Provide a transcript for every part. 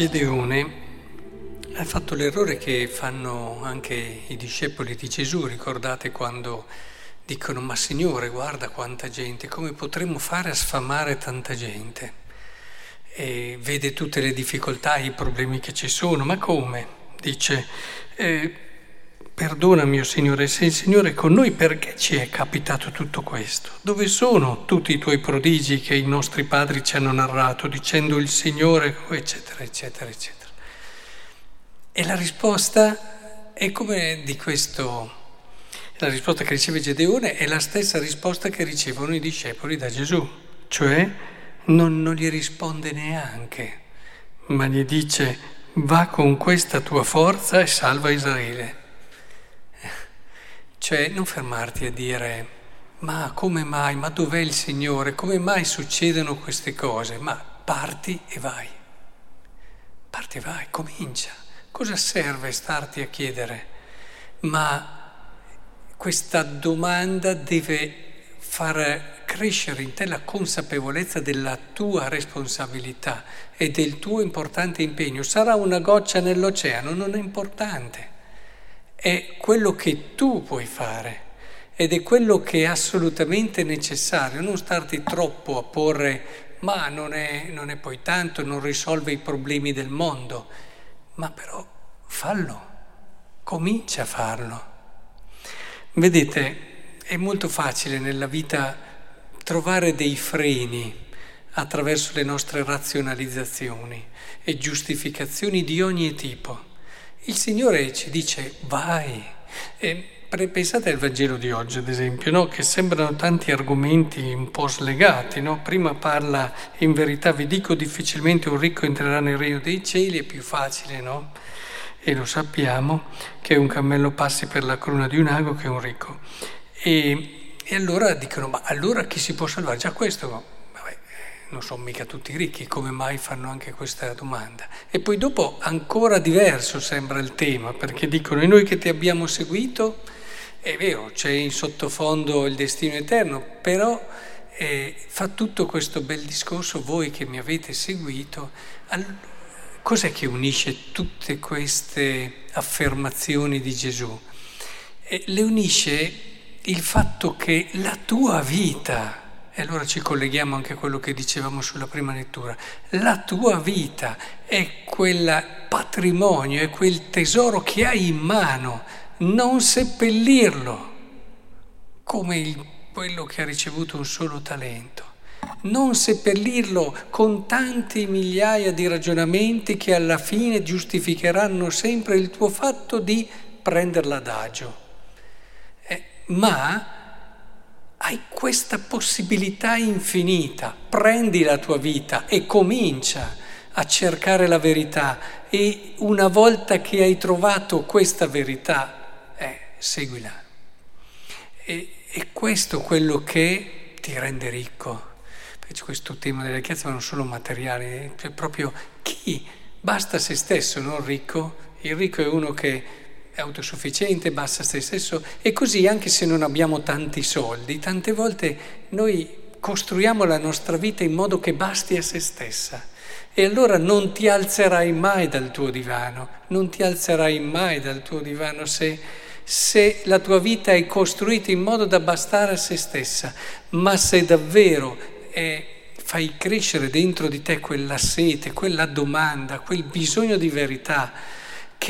Gedeone ha fatto l'errore che fanno anche i discepoli di Gesù, ricordate quando dicono ma Signore guarda quanta gente, come potremmo fare a sfamare tanta gente? E vede tutte le difficoltà, i problemi che ci sono, ma come? Dice, eh, perdona mio Signore, se il Signore con noi perché ci è capitato tutto questo? Dove sono tutti i tuoi prodigi che i nostri padri ci hanno narrato dicendo il Signore, eccetera, eccetera, eccetera? E la risposta è come di questo, la risposta che riceve Gedeone è la stessa risposta che ricevono i discepoli da Gesù, cioè non, non gli risponde neanche, ma gli dice va con questa tua forza e salva Israele. Cioè non fermarti a dire ma come mai, ma dov'è il Signore, come mai succedono queste cose? Ma parti e vai, parti e vai, comincia. Cosa serve starti a chiedere? Ma questa domanda deve far crescere in te la consapevolezza della tua responsabilità e del tuo importante impegno. Sarà una goccia nell'oceano, non è importante è quello che tu puoi fare ed è quello che è assolutamente necessario, non starti troppo a porre ma non è, non è poi tanto, non risolve i problemi del mondo, ma però fallo, comincia a farlo. Vedete, è molto facile nella vita trovare dei freni attraverso le nostre razionalizzazioni e giustificazioni di ogni tipo. Il Signore ci dice vai. E pensate al Vangelo di oggi, ad esempio, no? che sembrano tanti argomenti un po' slegati. No? Prima parla, in verità vi dico, difficilmente un ricco entrerà nel regno dei cieli, è più facile, no? E lo sappiamo, che un cammello passi per la cruna di un ago che un ricco. E, e allora dicono, ma allora chi si può salvare? Già questo non sono mica tutti ricchi, come mai fanno anche questa domanda? E poi dopo ancora diverso sembra il tema, perché dicono, e noi che ti abbiamo seguito, è vero, c'è in sottofondo il destino eterno, però eh, fa tutto questo bel discorso, voi che mi avete seguito, all... cos'è che unisce tutte queste affermazioni di Gesù? Eh, le unisce il fatto che la tua vita, e allora ci colleghiamo anche a quello che dicevamo sulla prima lettura. La tua vita è quel patrimonio, è quel tesoro che hai in mano. Non seppellirlo come il, quello che ha ricevuto un solo talento. Non seppellirlo con tanti migliaia di ragionamenti che alla fine giustificheranno sempre il tuo fatto di prenderla adagio. Eh, ma hai questa possibilità infinita, prendi la tua vita e comincia a cercare la verità e una volta che hai trovato questa verità, eh, seguila. E, e questo è quello che ti rende ricco. Perché questo tema della ricchezza non solo materiale, cioè proprio chi basta se stesso, non ricco. Il ricco è uno che è autosufficiente, basta se stesso e così anche se non abbiamo tanti soldi, tante volte noi costruiamo la nostra vita in modo che basti a se stessa. E allora non ti alzerai mai dal tuo divano, non ti alzerai mai dal tuo divano se, se la tua vita è costruita in modo da bastare a se stessa, ma se davvero è, fai crescere dentro di te quella sete, quella domanda, quel bisogno di verità,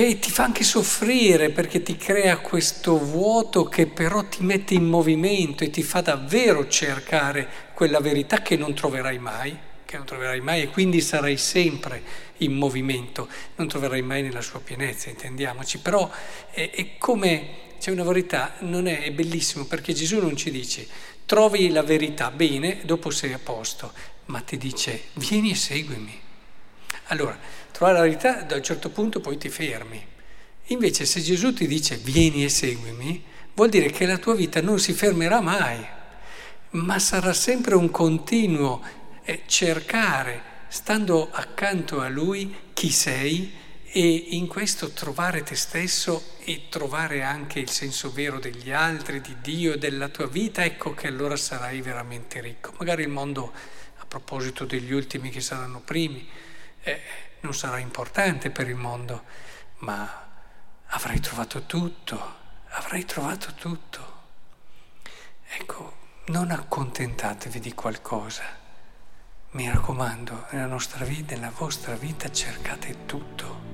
che ti fa anche soffrire perché ti crea questo vuoto che però ti mette in movimento e ti fa davvero cercare quella verità che non troverai mai, che non troverai mai e quindi sarai sempre in movimento, non troverai mai nella sua pienezza, intendiamoci, però è, è come c'è una verità, non è, è bellissimo perché Gesù non ci dice trovi la verità bene, dopo sei a posto, ma ti dice vieni e seguimi. Allora, trovare la verità da un certo punto poi ti fermi. Invece se Gesù ti dice vieni e seguimi, vuol dire che la tua vita non si fermerà mai, ma sarà sempre un continuo eh, cercare, stando accanto a Lui, chi sei e in questo trovare te stesso e trovare anche il senso vero degli altri, di Dio, della tua vita, ecco che allora sarai veramente ricco. Magari il mondo, a proposito degli ultimi che saranno primi, eh, non sarà importante per il mondo, ma avrai trovato tutto, avrai trovato tutto. Ecco, non accontentatevi di qualcosa. Mi raccomando, nella nostra vita, nella vostra vita cercate tutto